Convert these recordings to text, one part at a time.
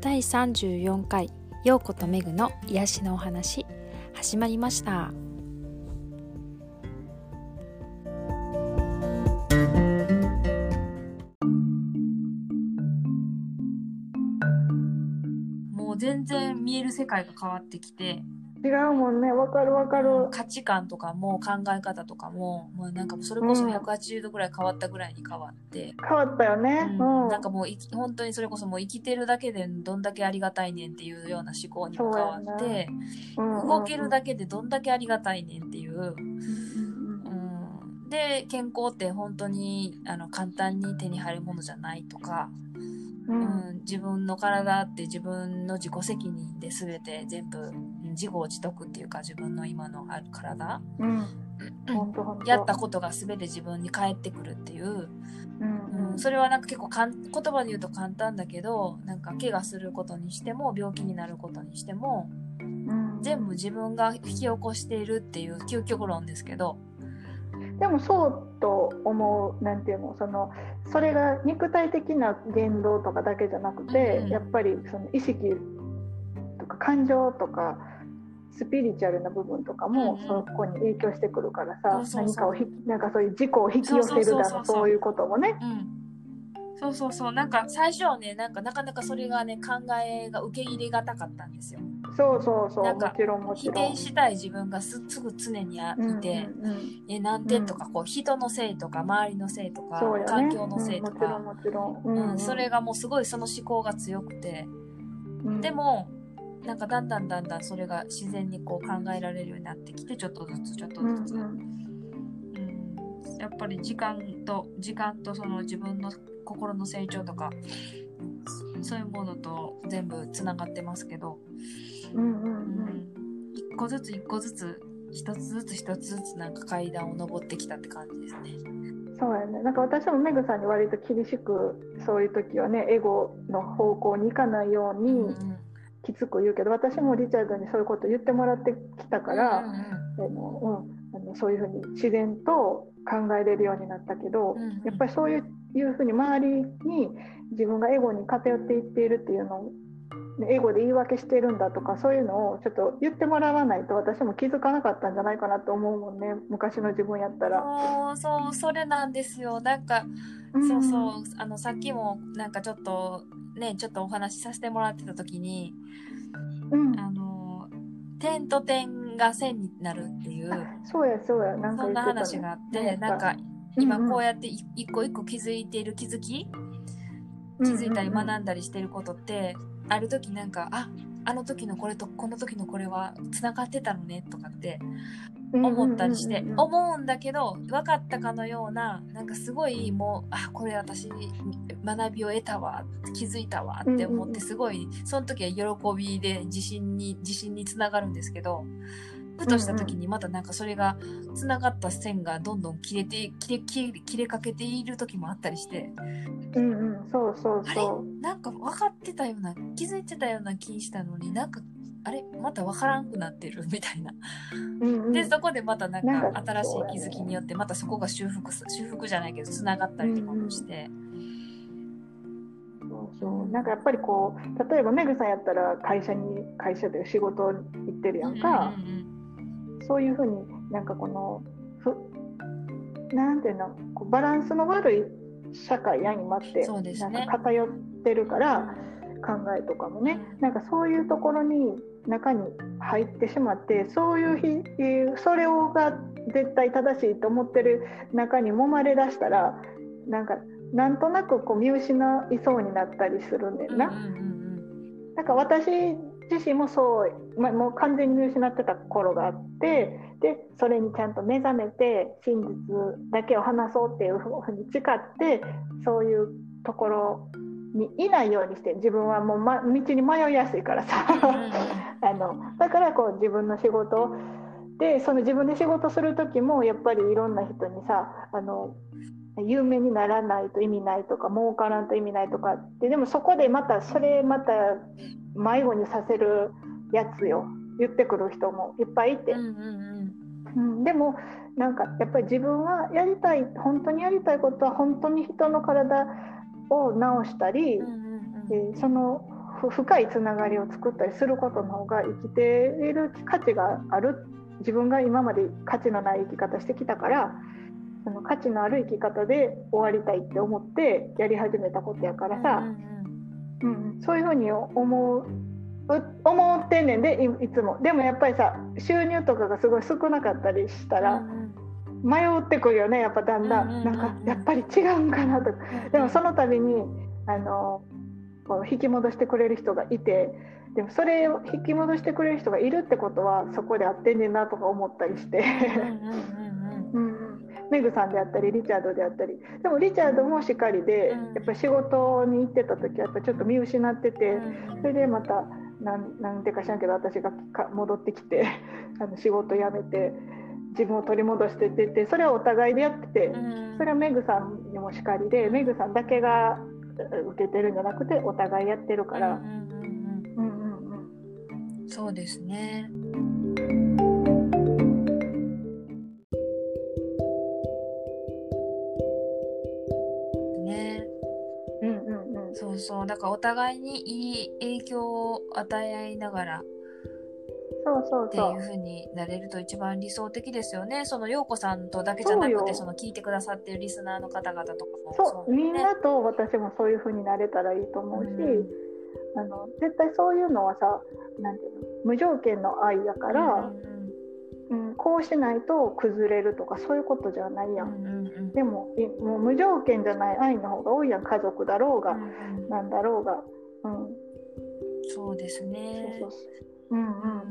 第34回「陽子とメグの癒しのお話」始まりました。もう全然見える世界が変わってきて違うもんね。わかるわかる。価値観とかも考え方とかももうなんかそれこそ180度ぐらい変わったぐらいに変わって、変わったよね。うん。うん。なんかもう本当にそれこそもう生きてるだけでどんだけありがたいねんっていうような思考にも変わって、そうやうん動けるだけでどんだけありがたいねんっていう、で健康って本当にあの簡単に手に入るものじゃないとか、ううん。ん、自分の体って自分の自己責任で全て全部うん自業自得っていうか自分の今のある体。うん。やったことが全て自分に返ってくるっていう、うんうん、それはなんか結構かん言葉で言うと簡単だけどなんか怪我することにしても病気になることにしてもうん。全部自分が引き起こしているっていう究極論ですけど、でもそうと思うなんていうのそのそれが肉体的な言動とかだけじゃなくて、うん。やっぱりその意識とか感情とかスピリチュアルな部分とかもうんうん。そこに影響してくるからさ、何かをひなんかそういう事故を引き寄せるだのそういうこともね。うん、そうそうそう。なんか最初はねなんかなかなかそれがね考えが受け入れがたかったんですよ。そうそうそう。なんか否。定したい自分がすすぐ常にあいて、うんうんうん。えなんでとかこう人のせいとか周りのせいとか、ね。環境のせいとか、うんもちろんもちろん。うん。うんそれがもうすごいその思考が強くて、うん。でもなんかだんだんだんだんそれが自然にこう考えられるようになってきてちょっとずつちょっとうんずつ、うん。やっぱり時間と時間とその自分の心の成長とかそういうものと全部つながってますけど、ううんうん。うん。ん、一個ずつ一個ずつ一つずつ一つずつなんか階段を登ってきたって感じですね。そうやね。なんか私もメグさんに割と厳しくそういう時はねエゴの方向に行かないようにうんきつく言うけど私もリチャードにそういうこと言ってもらってきたから、うんうんあのうん、あのそういうふうに自然と考えれるようになったけど、うんうん。やっぱりそういういうふうに周りに自分がエゴに偏っていっているっていうのをねエゴで言い訳してるんだとかそういうのをちょっと言ってもらわないと私も気づかなかったんじゃないかなと思うもんね昔の自分やったら。そうそれなんですよ。なんか、そうそう。あのさっきもなんかちょっとねちょっとお話しさせてもらってた時にうん、うんあの点と点が線になるっていうそうやそうや。なんかそんな話があってななんんかうん今うん。こうやってい一個一個気づいている気づき気づいたり学んだりしてることってある時なんかああの時のこれとこの時のこれはつながってたのねとかって思ったりして思うんだけど分かったかのようななんかすごいもうあこれ私学びを得たわ気づいたわって思ってすごいその時は喜びで自信に自信につながるんですけどふとした時にまたなんかそれがつながった線がどんどん切れて切れ切れ切れかけている時もあったりしてうんうんそうそうあれ？そなんか分かってたような気づいてたような気したのになんかあれまた分からんくなってるみたいな。う。うんうん。でそこでまたなんかか新しい気づきによってまたそこが修復す修復じゃないけどつながったりとかもして、そうそう。なんかやっぱりこう例えばメグさんやったら会社に会社で仕事行ってるやんか、そういうふうになんかこのふなんていうのこうバランスの悪い社会や今ってそうですね。なんか偏ってるから考えとかもね、なんかそういうところに中に入ってしまってそういう日それをが絶対正しいと思ってる中に揉まれだしたらなんかなんとなくこう見失いそうになったりするんだよな。なんか私自身もそう、まあ、もう完全に見失ってた頃があってでそれにちゃんと目覚めて真実だけを話そうっていうふうに誓ってそういうところにいないようにして自分はもう、ま、道に迷いやすいからさ。あのだからこう自分の仕事でその自分で仕事する時もやっぱりいろんな人にさあの有名にならないと意味ないとか儲からんと意味ないとかってでもそこでまたそれまた迷子にさせるやつよ。言ってくる人もいっぱいいて。うん、うんうん。うん、でもなんかやっぱり自分はやりたい本当にやりたいことは本当に人の体を治したり、うんうんうん。えーそのふ深いつながりを作ったりすることの方が生きている価値がある。自分が今まで価値のない生き方してきたからその価値のある生き方で終わりたいって思ってやり始めたことやからさ、うんうん、そういうふうに思う思ってんねんでいいつも。でもやっぱりさ収入とかがすごい少なかったりしたら迷ってくるよねやっぱだんだうんなんかやっぱり違うんかなと。かでもその度にあのこう引き戻してくれる人がいてでもそれを引き戻してくれる人がいるってことはそこで合ってんねんなとか思ったりして。メグさんであったりリチャードであったり。でもリチャードもしっかりで、うん。やっぱ仕事に行ってた時はやっぱちょっと見失ってて、それでまたなんなんでか知らんけど私がか戻ってきて あの仕事辞めて自分を取り戻してっててそれはお互いでやってて、うん。それはメグさんにもしかりでメグさんだけがう受けてるんじゃなくてお互いやってるから。うんうんうんうん。うんうんうん。そうですね。ね、うんうんうん。そうそう。だからお互いにいい影響を与え合いながらってそういう風になれると一番理想的ですよね。その陽子さんとだけじゃなくそうよ。てその聞いてくださってるリスナーの方々とかもそう、みんねなと私もそういう風になれたらいいと思うし、うん。あの絶対そういうのはさなんていうの無条件の愛やから、うんうんこうしないと崩れるとかそういうことじゃないやん、うんうんうん。でもいもう無条件じゃない愛の方が多いやん。家族だろうが、うんうん。なんだろうが、うん、そうですね。そうそうそううんう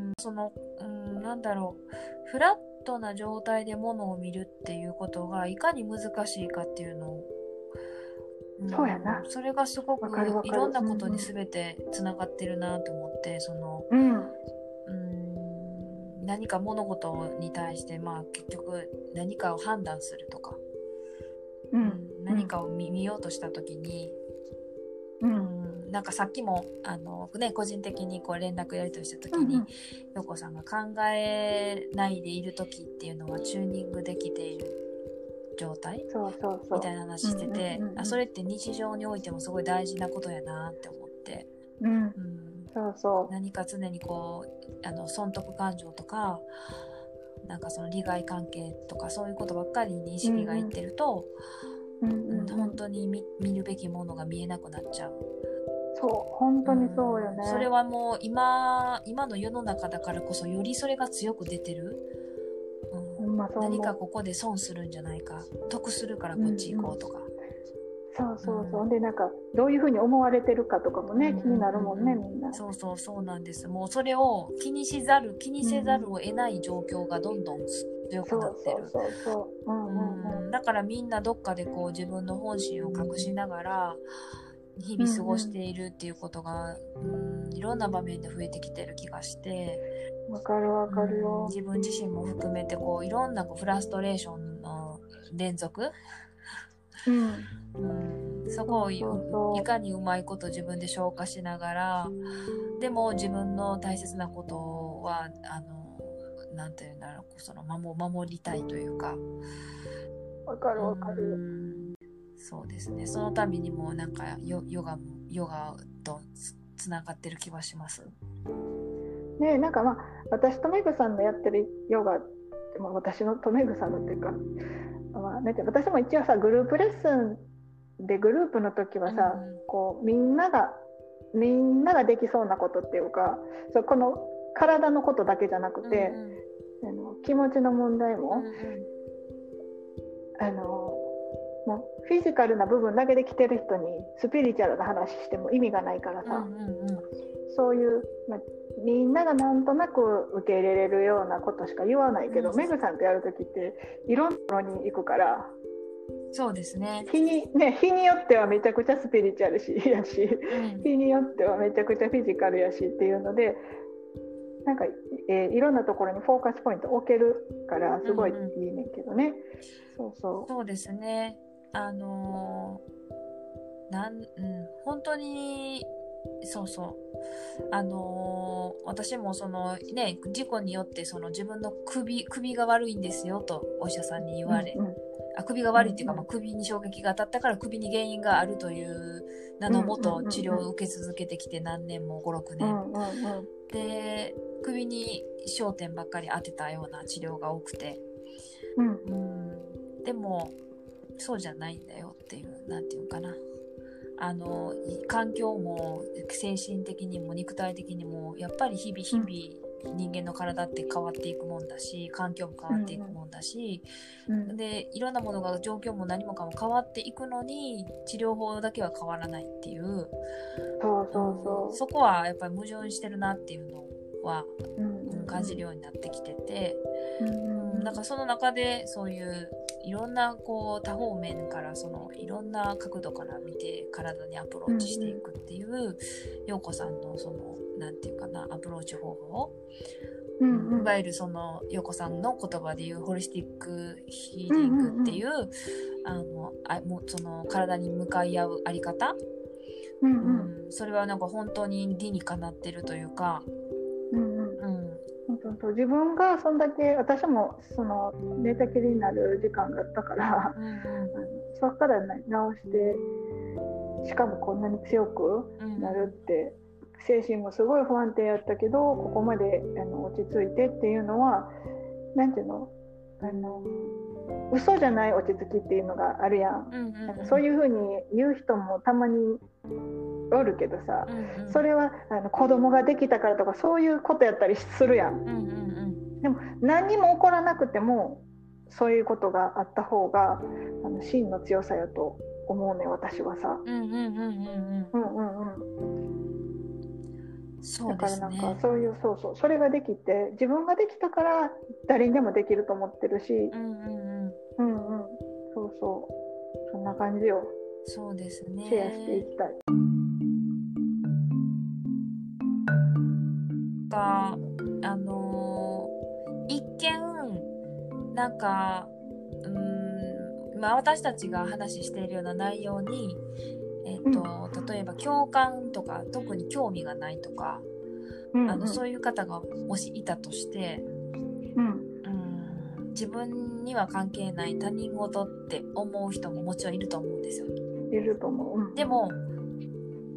ん。その、うん、なんだろう。フラットな状態でものを見るっていうことがいかに難しいかっていうのを、んそうやな。それがすごくいろんなことに全てつながってるなと思って、そのうん。うん何か物事に対してまあ結局何かを判断するとか、ううんん何かを見見ようとした時に、ううんん、なんかさっきもあの、ね、個人的にこう連絡やり取りした時に、うんうん。陽子さんが考えないでいる時っていうのはチューニングできている状態？そうそうそう。みたいな話しててあそれって日常においてもすごい大事なことやなって思って、うん。うん、そうそ何か常にこうあの損得感情とかなんかその利害関係とかそういうことばっかりに意識がいってると、う、うんうん。うん本当に見見るべきものが見えなくなっちゃう。そう本当にそうよね、んそれはもう今今の世の中だからこそよりそれが強く出てる、うん。まそう思う。何かここで損するんじゃないか。得するからこっち行こうとか、そうそうそう、うん。でなんかどういうふうに思われてるかとかもね、うん。気になるもんねみんな。そうそうそうなんです。もうそれを気にしざる気にせざるを得ない状況がどんどん強くなってる。だからみんなどっかでこう自分の本心を隠しながら日々過ごしているっていうことが、うん、いろんな場面で増えてきてる気がして、うんわかるわかるうんよ自分自身も含めてこういろんなこうフラストレーションの連続、うん。うん、そこをいかにうまいこと自分で消化しながらでも自分の大切なことはあのなんていうんだろうその守守りたいというか。わかるわかうるんそうですね。そのためにもなんかヨヨガもヨガとつつながってる気はします。ねなんかまあ私とメグさんのやってるヨガって、まあ、私のとメグさんのっていうか、まあね、私も一応さグループレッスンでグループの時はさ、うんこうみんながみんなができそうなことっていうかそうこの体のことだけじゃなくて、あの気持ちの問題も、あのもうフィジカルな部分だけで来てる人にスピリチュアルな話しても意味がないからさ、そういう、まあ、みんながなんとなく受け入れれるようなことしか言わないけど、うんメグさんとやる時っていろんなところに行くからそうですね。日に,、ね、日によってはめちゃくちゃスピリチュアルし やしうん日によってはめちゃくちゃフィジカルやしっていうのでなんか、えーいろんなところにフォーカスポイント置けるからすごいいいねんけどね。そうそうそうですね。あのーなん、うん、本当に、そうそう。あのー私もそのね、事故によってその自分の首、首が悪いんですよとお医者さんに言われ、うんうん。あ首が悪いっていうか、まあ、首に衝撃が当たったから首に原因があるという名のもと治療を受け続けてきて何年も56年、うんうんうん。で首に焦点ばっかり当てたような治療が多くて、うん。うん、でもそうじゃないんだよっていうなんていうのかな。あのい環境も精神的にも肉体的にもやっぱり日々日々、人間の体って変わっていくもんだし環境も変わっていくもんだし、うんでいろんなものが状況も何もかも変わっていくのに治療法だけは変わらないっていう。そうそうそそこはやっぱり矛盾してるなっていうのは、う。うんうん。感じるようになってきてて、うん。うん、なんかその中でそういういろんなこう多方面からそのいろんな角度から見て体にアプローチしていくっていう陽子さんのそのなんていうかなアプローチ方法うんうん。いわゆるその陽子さんの言葉で言うホリスティックヒーリングっていう,、あのあもうその体に向かい合うあり方、うんううんん、それはなんか本当に理にかなってるというか、そうそう。自分がそんだけ私もその寝たきりになる時間があったからうんそこからね直してしかもこんなに強くうん。なるって精神もすごい不安定やったけどここまであの落ち着いてっていうのは何ていうの？あの嘘じゃない落ち着きっていうのがあるやん。うんうんなん。かそういうふうに言う人もたまにおるけどさ、うんうん、それはあの子供ができたからとかそういうことやったりするやん。うんうんうん、でも何にも起こらなくてもそういうことがあった方があの真の強さやと思うね私はさ。そうね、だからなんかそういうそうそう。それができて自分ができたから誰にでもできると思ってるし、うんうんうん、うんうん、そうそう。そんな感じをそうですね。シェアしていきたい。があのー一見なんかうーんまあ私たちが話しているような内容にえっ、と、例えば共感とか特に興味がないとか、うんあのそういう方がもしいたとしてうんうん自分には関係ない他人事って思う人ももちろんいると思うんですよ。いると思う。うんでも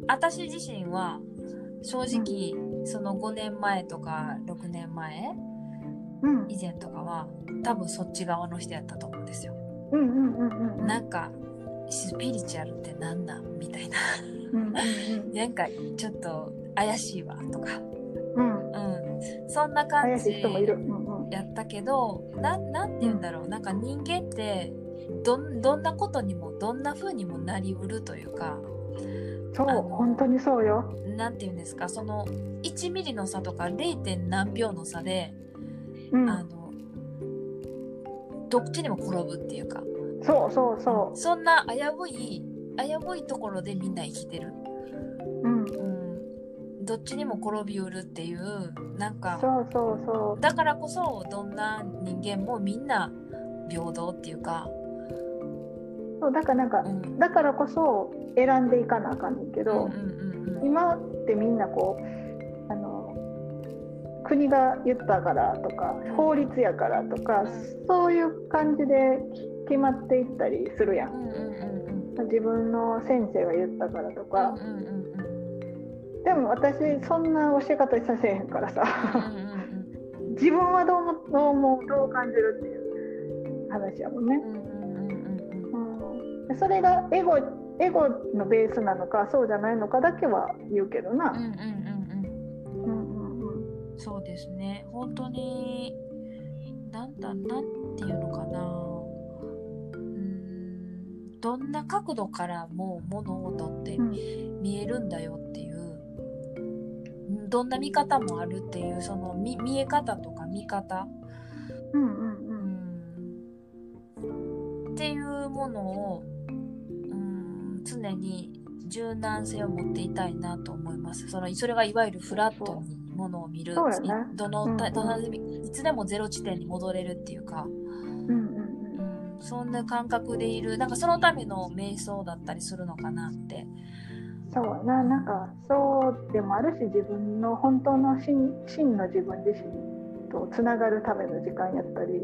私自身は正直、その5年前とか6年前うん。以前とかは多分そっち側の人やったと思うんですよ。なんかスピリチュアルってなんなんみたいな。なんかちょっと怪しいわとか、うん。うん、そんな感じやったけどなんなんて言うんだろう。なんか人間ってどんどんなことにもどんな風にもなりうるというかそう本当にそうよ。なんて言うんですかその1ミリの差とか 0. 点何秒の差で、うんあのどっちにも転ぶっていうかそうそうそそんな危うい危ういところでみんな生きてる、う。うんうん、どっちにも転びうるっていうなんかそうそうそだからこそどんな人間もみんな平等っていうか、うそうだからなんかうん、だからこそ選んでいかなあかんねんけど、うんうんうんうん。今ってみんなこうあの国が言ったからとかうん。法律やからとか、うん。そういう感じで決まっていったりするやん。うんうんうんうん。自分の先生が言ったからとか、うんうんうんうん。でも私そんな教え方させへんからさ。自分はどうもどう思うどう感じるっていう話やもんね。うんそれがエゴエゴのベースなのかそうじゃないのかだけは言うけどな。うんうんうんうん。うんうんうん。そうですね。本当になんだなんていうのかな。うーん。どんな角度からも物事ってうん。見えるんだよっていう。うんどんな見方もあるっていうその見見え方とか見方、うんうんううん。ん、っていうものをうん常に柔軟性を持っていたいなと思います。そのそれがいわゆるフラットにものを見る。どの、うんうんいつでもゼロ地点に戻れるっていうか、うんうんうん、そんな感覚でいる。なんかそのための瞑想だったりするのかなって。そうやな。なんかそうでもあるし自分の本当の真真の自分自身とつながるための時間やったり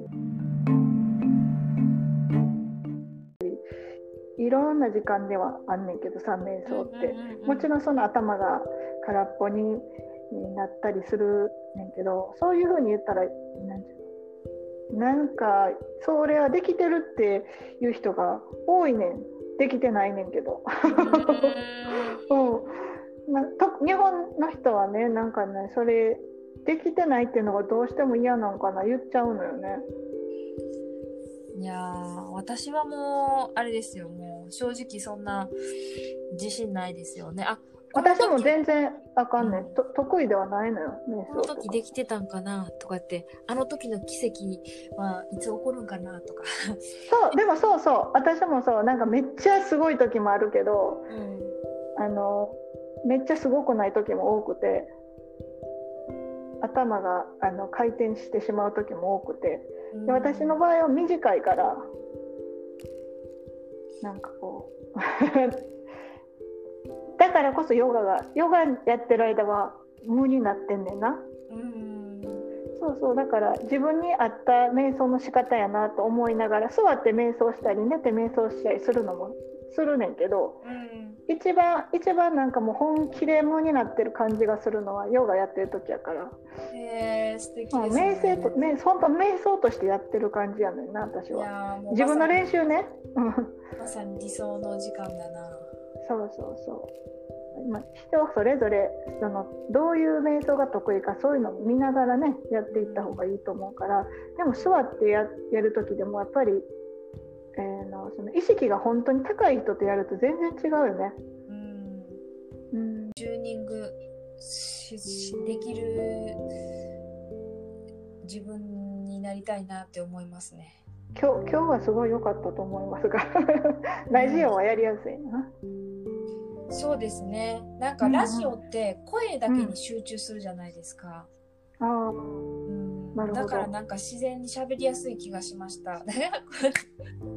いろんな時間ではあんねんけどさ瞑想って、もちろんその頭が空っぽになったりするねんけどそういうふうに言ったらなんていうの？なんかそれはできてるっていう人が多いねん。できてないねんけど。うん、なと日本の人はねなんかねそれできてないっていうのがどうしても嫌なのかな言っちゃうのよね。いやー私はもうあれですよもう正直そんな自信ないですよね。あ私も全然あかんねん、と得意ではないのよ瞑この時できてたんかなとかってあの時の奇跡はいつ起こるんかなとか、そうでもそうそう。私もそう。なんかめっちゃすごい時もあるけどうん、あのめっちゃすごくない時も多くて頭があの回転してしまう時も多くて。で私の場合は短いからなんかこう。だからこそヨガがヨガやってる間は無になってんねんな。うん。そうそう。だから自分に合った瞑想の仕方やなと思いながら座って瞑想したり寝て瞑想したりするのもするねんけど。うん一番一番なんかもう本気で無になってる感じがするのはヨガやってる時やから、へえ素敵まあ、です、ね、瞑想と瞑本当瞑想としてやってる感じやねんな私いはやーもう自分の練習ね。うん まさに理想の時間だな。そうそうそう、まあ、人それぞれそのどういう瞑想が得意かそういうのを見ながらねやっていった方がいいと思うから。でも座ってややる時でもやっぱり、えーのその意識が本当に高い人とやると全然違うよね。うん。うん、チューニングできる自分になりたいなって思いますね。今日今日はすごい良かったと思いますが。ラジオはやりやすい。な。そうですね。なんかラジオって声だけに集中するじゃないですか、ああうん。なるほど。だからなんか自然に喋りやすい気がしました。い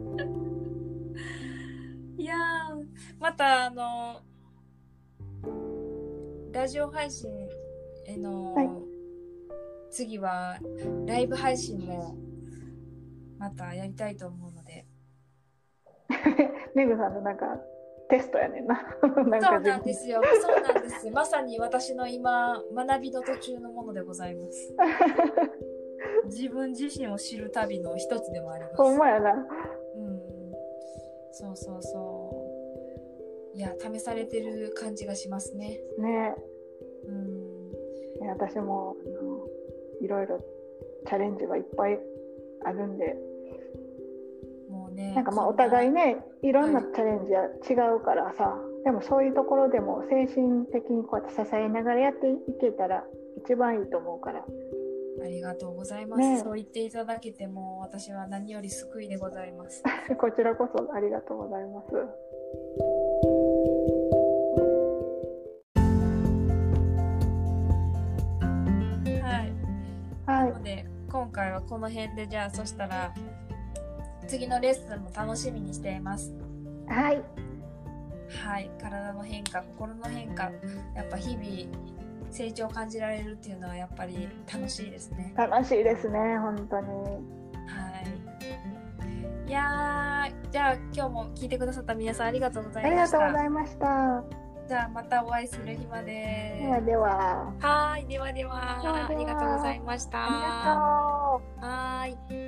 またあのラジオ配信への、はい。次はライブ配信もまたやりたいと思うので。メグさんのなんかテストやねんな。なんそうかなんですよ。そうなんです。まさに私の今学びの途中のものでございます。自分自身を知る旅の一つでもあります。ほんまやな。うん。そうそうそういや試されてる感じがしますね。ね。うん。ね私もあのいろいろチャレンジがいっぱいあるんで。もうねなんかまあお互いいねいろんなチャレンジは違うからさ、でもそういうところでも精神的にこうやって支えながらやっていけたら一番いいと思うから。ありがとうございます、ね。そう言っていただけても私は何より救いでございます。こちらこそありがとうございます。今回はこの辺でじゃあそしたら次のレッスンも楽しみにしています。はい。はい。体の変化心の変化やっぱ日々成長を感じられるっていうのはやっぱり楽しいですね。楽しいですね本当に。はい。いやーじゃあ今日も聞いてくださった皆さんありがとうござありがとういましたございました。じゃあまたお会いする日まで。ではでは。はーいではでは。ありがとうございました。ありがとう。はーい